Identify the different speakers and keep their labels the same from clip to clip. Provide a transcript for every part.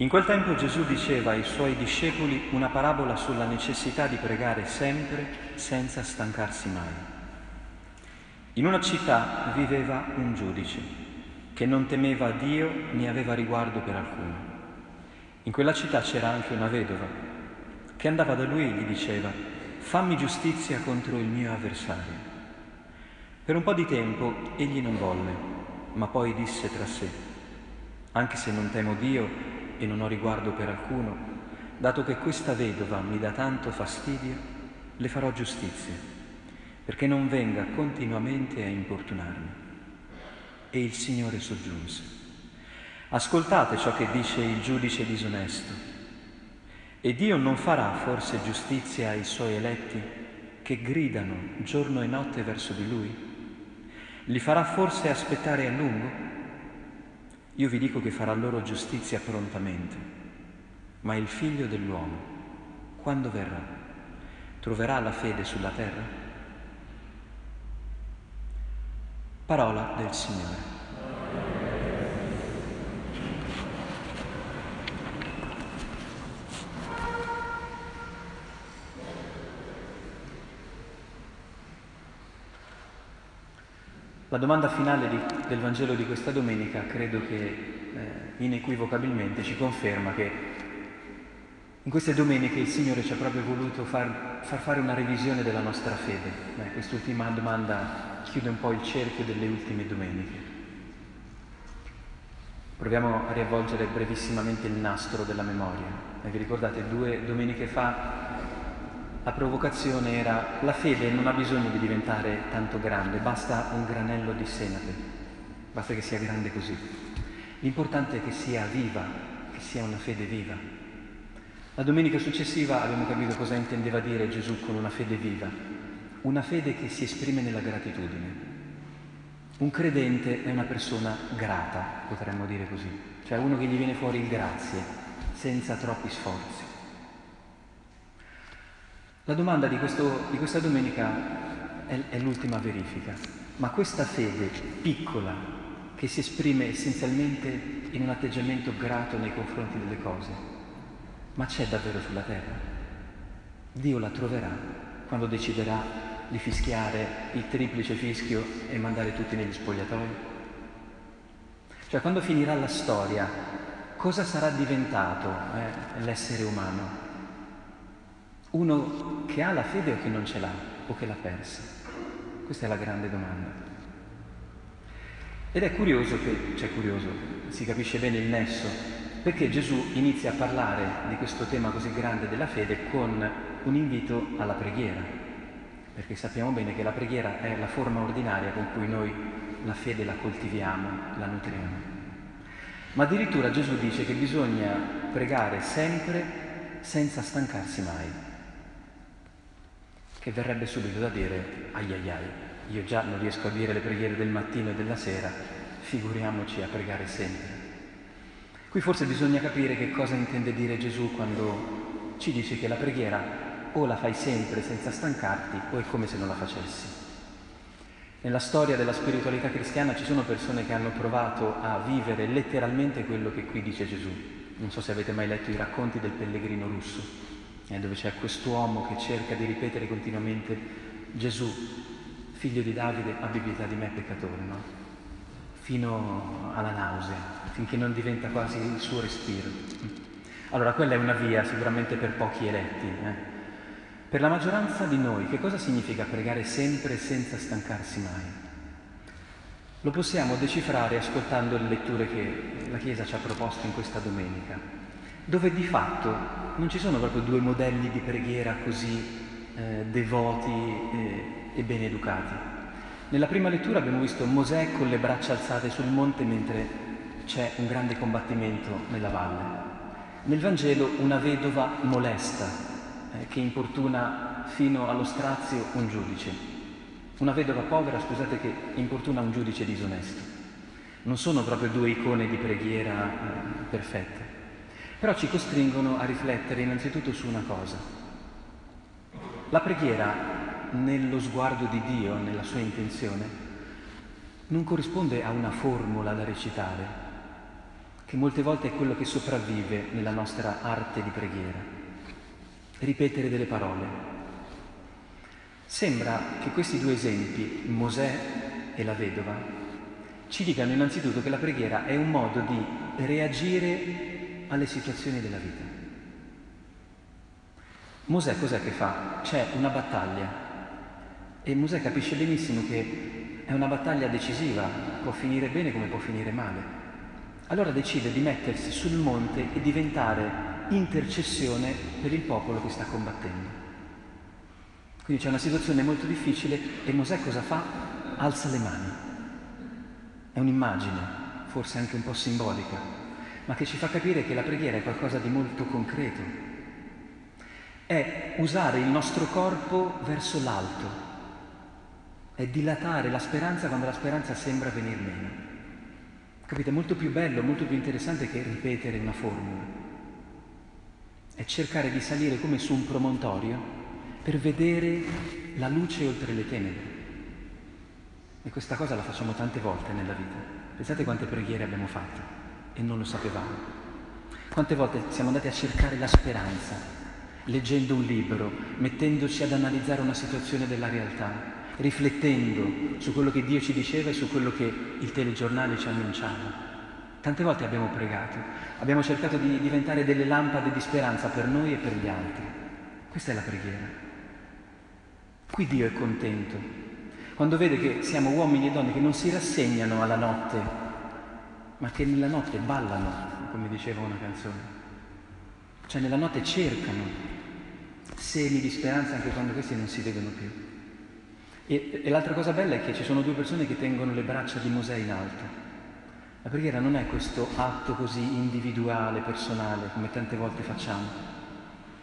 Speaker 1: In quel tempo Gesù diceva ai suoi discepoli una parabola sulla necessità di pregare sempre senza stancarsi mai. In una città viveva un giudice che non temeva Dio né aveva riguardo per alcuno. In quella città c'era anche una vedova che andava da lui e gli diceva fammi giustizia contro il mio avversario. Per un po' di tempo egli non volle, ma poi disse tra sé, anche se non temo Dio e non ho riguardo per alcuno, dato che questa vedova mi dà tanto fastidio, le farò giustizia, perché non venga continuamente a importunarmi. E il Signore soggiunse, ascoltate ciò che dice il giudice disonesto. E Dio non farà forse giustizia ai suoi eletti che gridano giorno e notte verso di Lui? Li farà forse aspettare a lungo? Io vi dico che farà loro giustizia prontamente, ma il figlio dell'uomo, quando verrà, troverà la fede sulla terra? Parola del Signore. La domanda finale di, del Vangelo di questa domenica credo che eh, inequivocabilmente ci conferma che in queste domeniche il Signore ci ha proprio voluto far, far fare una revisione della nostra fede. Eh, quest'ultima domanda chiude un po' il cerchio delle ultime domeniche. Proviamo a riavvolgere brevissimamente il nastro della memoria. Eh, vi ricordate due domeniche fa la provocazione era la fede non ha bisogno di diventare tanto grande, basta un granello di senape, basta che sia grande così. L'importante è che sia viva, che sia una fede viva. La domenica successiva abbiamo capito cosa intendeva dire Gesù con una fede viva, una fede che si esprime nella gratitudine. Un credente è una persona grata, potremmo dire così, cioè uno che gli viene fuori il grazie, senza troppi sforzi. La domanda di, questo, di questa domenica è, è l'ultima verifica, ma questa fede piccola che si esprime essenzialmente in un atteggiamento grato nei confronti delle cose, ma c'è davvero sulla terra? Dio la troverà quando deciderà di fischiare il triplice fischio e mandare tutti negli spogliatoi? Cioè quando finirà la storia, cosa sarà diventato eh, l'essere umano? Uno che ha la fede o che non ce l'ha o che l'ha persa? Questa è la grande domanda. Ed è curioso che, cioè curioso, si capisce bene il nesso, perché Gesù inizia a parlare di questo tema così grande della fede con un invito alla preghiera, perché sappiamo bene che la preghiera è la forma ordinaria con cui noi la fede la coltiviamo, la nutriamo. Ma addirittura Gesù dice che bisogna pregare sempre senza stancarsi mai che verrebbe subito da dire ai ai ai, io già non riesco a dire le preghiere del mattino e della sera, figuriamoci a pregare sempre. Qui forse bisogna capire che cosa intende dire Gesù quando ci dice che la preghiera o la fai sempre senza stancarti o è come se non la facessi. Nella storia della spiritualità cristiana ci sono persone che hanno provato a vivere letteralmente quello che qui dice Gesù. Non so se avete mai letto i racconti del pellegrino russo dove c'è quest'uomo che cerca di ripetere continuamente Gesù, figlio di Davide, abbi pietà di me peccatore, no? fino alla nausea, finché non diventa quasi il suo respiro. Allora quella è una via sicuramente per pochi eletti. Eh? Per la maggioranza di noi che cosa significa pregare sempre senza stancarsi mai? Lo possiamo decifrare ascoltando le letture che la Chiesa ci ha proposto in questa domenica, dove di fatto non ci sono proprio due modelli di preghiera così eh, devoti eh, e ben educati. Nella prima lettura abbiamo visto Mosè con le braccia alzate sul monte mentre c'è un grande combattimento nella valle. Nel Vangelo una vedova molesta eh, che importuna fino allo strazio un giudice. Una vedova povera, scusate, che importuna un giudice disonesto. Non sono proprio due icone di preghiera eh, perfette però ci costringono a riflettere innanzitutto su una cosa. La preghiera, nello sguardo di Dio, nella sua intenzione, non corrisponde a una formula da recitare, che molte volte è quello che sopravvive nella nostra arte di preghiera. Ripetere delle parole. Sembra che questi due esempi, Mosè e la vedova, ci dicano innanzitutto che la preghiera è un modo di reagire alle situazioni della vita. Mosè cos'è che fa? C'è una battaglia e Mosè capisce benissimo che è una battaglia decisiva, può finire bene come può finire male. Allora decide di mettersi sul monte e diventare intercessione per il popolo che sta combattendo. Quindi c'è una situazione molto difficile e Mosè cosa fa? Alza le mani. È un'immagine, forse anche un po' simbolica, ma che ci fa capire che la preghiera è qualcosa di molto concreto. È usare il nostro corpo verso l'alto, è dilatare la speranza quando la speranza sembra venir meno. Capite? È molto più bello, molto più interessante che ripetere una formula. È cercare di salire come su un promontorio per vedere la luce oltre le tenebre. E questa cosa la facciamo tante volte nella vita. Pensate quante preghiere abbiamo fatto e non lo sapevamo. Quante volte siamo andati a cercare la speranza, leggendo un libro, mettendoci ad analizzare una situazione della realtà, riflettendo su quello che Dio ci diceva e su quello che il telegiornale ci annunciava. Tante volte abbiamo pregato, abbiamo cercato di diventare delle lampade di speranza per noi e per gli altri. Questa è la preghiera. Qui Dio è contento, quando vede che siamo uomini e donne che non si rassegnano alla notte, ma che nella notte ballano, come diceva una canzone. Cioè nella notte cercano semi di speranza anche quando questi non si vedono più. E, e l'altra cosa bella è che ci sono due persone che tengono le braccia di Mosè in alto. La preghiera non è questo atto così individuale, personale, come tante volte facciamo.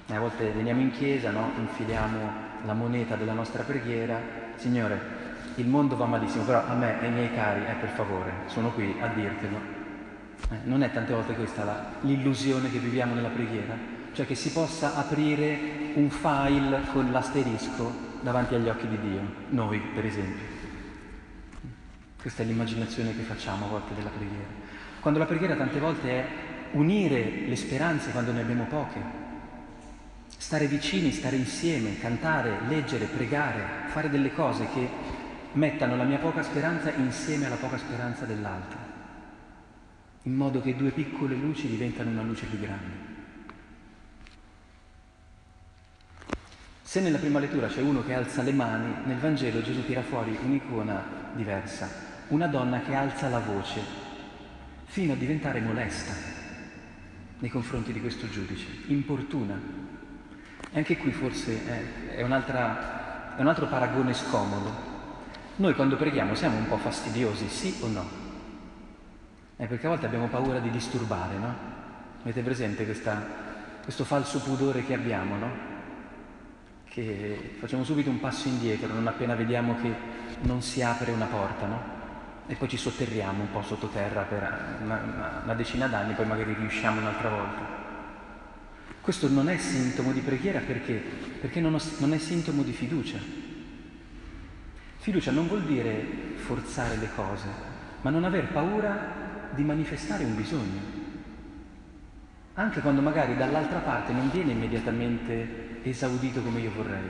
Speaker 1: A volte veniamo in chiesa, no? infiliamo la moneta della nostra preghiera. Signore, il mondo va malissimo, però a me e ai miei cari, eh, per favore, sono qui a dirtelo. Eh, non è tante volte questa la, l'illusione che viviamo nella preghiera, cioè che si possa aprire un file con l'asterisco davanti agli occhi di Dio, noi per esempio. Questa è l'immaginazione che facciamo a volte della preghiera. Quando la preghiera tante volte è unire le speranze quando ne abbiamo poche, stare vicini, stare insieme, cantare, leggere, pregare, fare delle cose che mettano la mia poca speranza insieme alla poca speranza dell'altro, in modo che due piccole luci diventano una luce più grande. Se nella prima lettura c'è uno che alza le mani, nel Vangelo Gesù tira fuori un'icona diversa, una donna che alza la voce fino a diventare molesta nei confronti di questo giudice, importuna. Anche qui forse è, è, è un altro paragone scomodo. Noi quando preghiamo siamo un po' fastidiosi, sì o no? Eh, perché a volte abbiamo paura di disturbare, no? Avete presente questa, questo falso pudore che abbiamo, no? che facciamo subito un passo indietro non appena vediamo che non si apre una porta, no? E poi ci sotterriamo un po' sottoterra per una, una decina d'anni, poi magari riusciamo un'altra volta. Questo non è sintomo di preghiera perché? Perché non, ho, non è sintomo di fiducia. Fiducia non vuol dire forzare le cose, ma non aver paura di manifestare un bisogno. Anche quando magari dall'altra parte non viene immediatamente esaudito come io vorrei.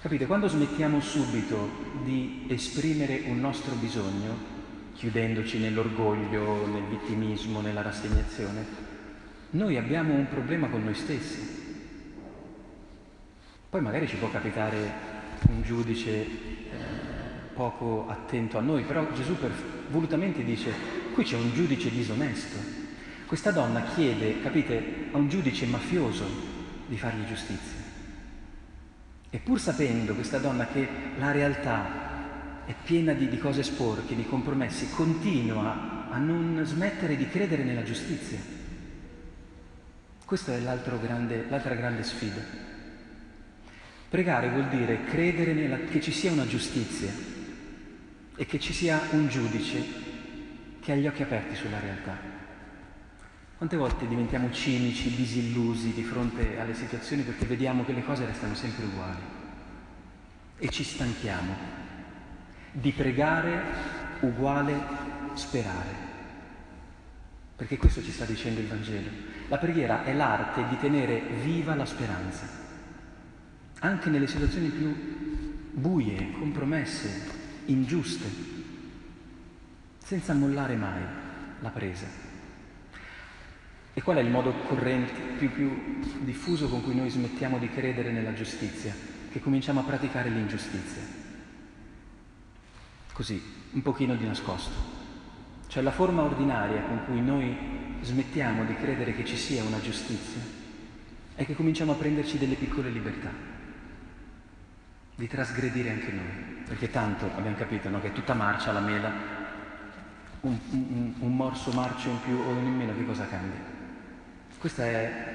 Speaker 1: Capite? Quando smettiamo subito di esprimere un nostro bisogno, chiudendoci nell'orgoglio, nel vittimismo, nella rassegnazione, noi abbiamo un problema con noi stessi. Poi magari ci può capitare un giudice eh, poco attento a noi, però Gesù per, volutamente dice, qui c'è un giudice disonesto. Questa donna chiede, capite, a un giudice mafioso di fargli giustizia. E pur sapendo questa donna che la realtà è piena di, di cose sporche, di compromessi, continua a non smettere di credere nella giustizia. Questa è grande, l'altra grande sfida. Pregare vuol dire credere nella, che ci sia una giustizia e che ci sia un giudice che ha gli occhi aperti sulla realtà. Quante volte diventiamo cinici, disillusi di fronte alle situazioni perché vediamo che le cose restano sempre uguali e ci stanchiamo di pregare uguale sperare. Perché questo ci sta dicendo il Vangelo. La preghiera è l'arte di tenere viva la speranza, anche nelle situazioni più buie, compromesse, ingiuste, senza mollare mai la presa. E qual è il modo corrente, più, più diffuso con cui noi smettiamo di credere nella giustizia? Che cominciamo a praticare l'ingiustizia. Così, un pochino di nascosto. Cioè la forma ordinaria con cui noi smettiamo di credere che ci sia una giustizia è che cominciamo a prenderci delle piccole libertà, di trasgredire anche noi, perché tanto abbiamo capito no, che è tutta marcia la mela, un, un, un morso marcio in più o in meno che cosa cambia? Questo è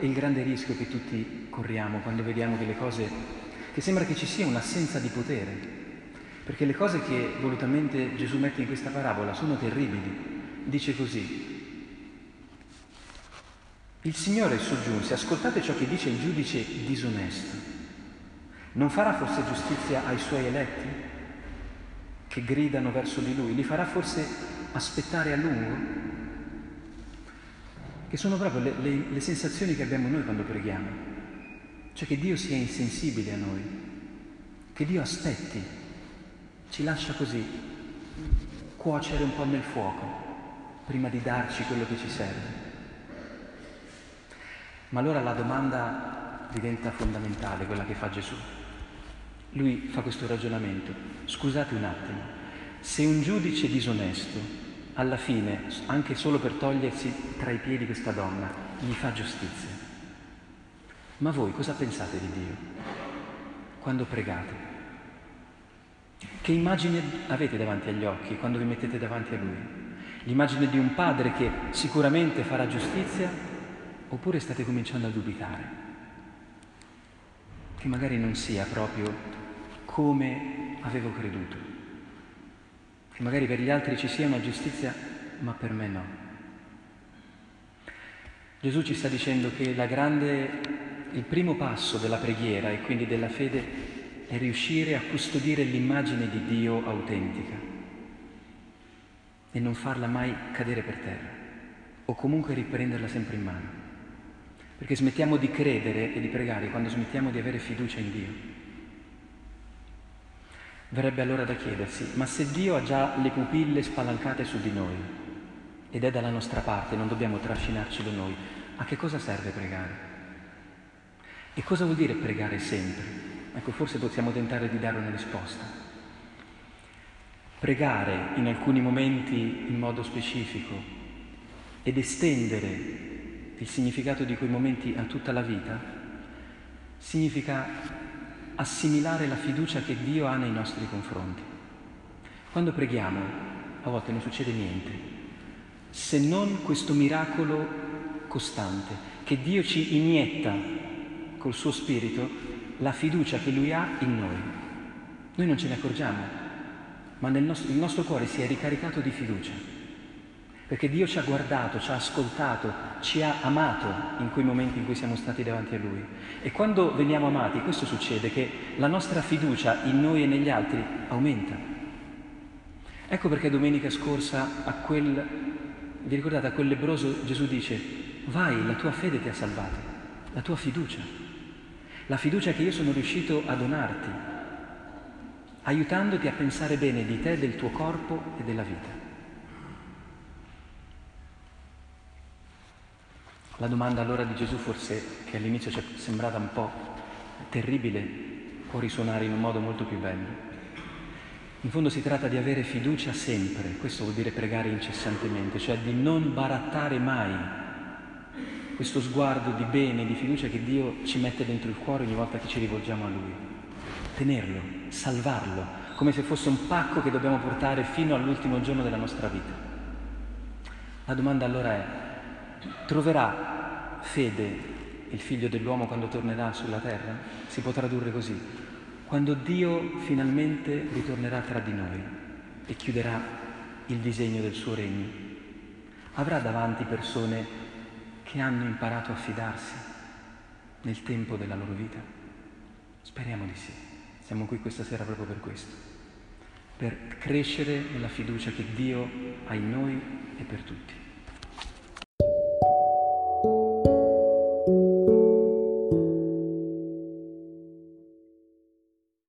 Speaker 1: il grande rischio che tutti corriamo quando vediamo che le cose, che sembra che ci sia un'assenza di potere, perché le cose che volutamente Gesù mette in questa parabola sono terribili. Dice così. Il Signore soggiunse, ascoltate ciò che dice il giudice disonesto. Non farà forse giustizia ai suoi eletti che gridano verso di lui? Li farà forse aspettare a lungo? Che sono proprio le, le, le sensazioni che abbiamo noi quando preghiamo. Cioè che Dio sia insensibile a noi, che Dio aspetti ci lascia così cuocere un po' nel fuoco prima di darci quello che ci serve. Ma allora la domanda diventa fondamentale, quella che fa Gesù. Lui fa questo ragionamento. Scusate un attimo, se un giudice disonesto alla fine, anche solo per togliersi tra i piedi questa donna, gli fa giustizia, ma voi cosa pensate di Dio quando pregate? Che immagine avete davanti agli occhi quando vi mettete davanti a Lui? L'immagine di un padre che sicuramente farà giustizia oppure state cominciando a dubitare? Che magari non sia proprio come avevo creduto. Che magari per gli altri ci sia una giustizia, ma per me no. Gesù ci sta dicendo che grande, il primo passo della preghiera e quindi della fede è riuscire a custodire l'immagine di Dio autentica e non farla mai cadere per terra o comunque riprenderla sempre in mano. Perché smettiamo di credere e di pregare quando smettiamo di avere fiducia in Dio. Verrebbe allora da chiedersi, ma se Dio ha già le pupille spalancate su di noi ed è dalla nostra parte, non dobbiamo trascinarci da noi, a che cosa serve pregare? E cosa vuol dire pregare sempre? Ecco, forse possiamo tentare di dare una risposta. Pregare in alcuni momenti in modo specifico ed estendere il significato di quei momenti a tutta la vita significa assimilare la fiducia che Dio ha nei nostri confronti. Quando preghiamo, a volte non succede niente, se non questo miracolo costante che Dio ci inietta col suo spirito la fiducia che Lui ha in noi. Noi non ce ne accorgiamo, ma nostro, il nostro cuore si è ricaricato di fiducia, perché Dio ci ha guardato, ci ha ascoltato, ci ha amato in quei momenti in cui siamo stati davanti a Lui. E quando veniamo amati, questo succede, che la nostra fiducia in noi e negli altri aumenta. Ecco perché domenica scorsa a quel, vi ricordate, a quel lebroso Gesù dice, vai, la tua fede ti ha salvato, la tua fiducia la fiducia che io sono riuscito a donarti, aiutandoti a pensare bene di te, del tuo corpo e della vita. La domanda allora di Gesù, forse che all'inizio ci è sembrata un po' terribile, può risuonare in un modo molto più bello. In fondo si tratta di avere fiducia sempre, questo vuol dire pregare incessantemente, cioè di non barattare mai questo sguardo di bene, di fiducia che Dio ci mette dentro il cuore ogni volta che ci rivolgiamo a Lui. Tenerlo, salvarlo, come se fosse un pacco che dobbiamo portare fino all'ultimo giorno della nostra vita. La domanda allora è, troverà fede il figlio dell'uomo quando tornerà sulla terra? Si può tradurre così. Quando Dio finalmente ritornerà tra di noi e chiuderà il disegno del suo regno, avrà davanti persone che hanno imparato a fidarsi nel tempo della loro vita? Speriamo di sì. Siamo qui questa sera proprio per questo. per crescere nella fiducia che Dio ha in noi e per tutti.